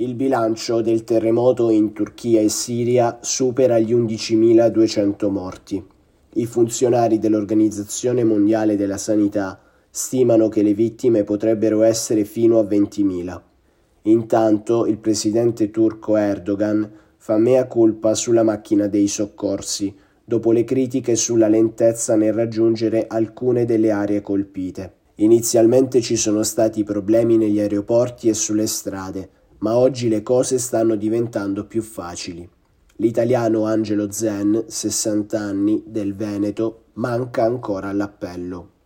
Il bilancio del terremoto in Turchia e Siria supera gli 11.200 morti. I funzionari dell'Organizzazione Mondiale della Sanità stimano che le vittime potrebbero essere fino a 20.000. Intanto il presidente turco Erdogan fa mea culpa sulla macchina dei soccorsi, dopo le critiche sulla lentezza nel raggiungere alcune delle aree colpite. Inizialmente ci sono stati problemi negli aeroporti e sulle strade, ma oggi le cose stanno diventando più facili. L'italiano Angelo Zen, 60 anni, del Veneto, manca ancora all'appello.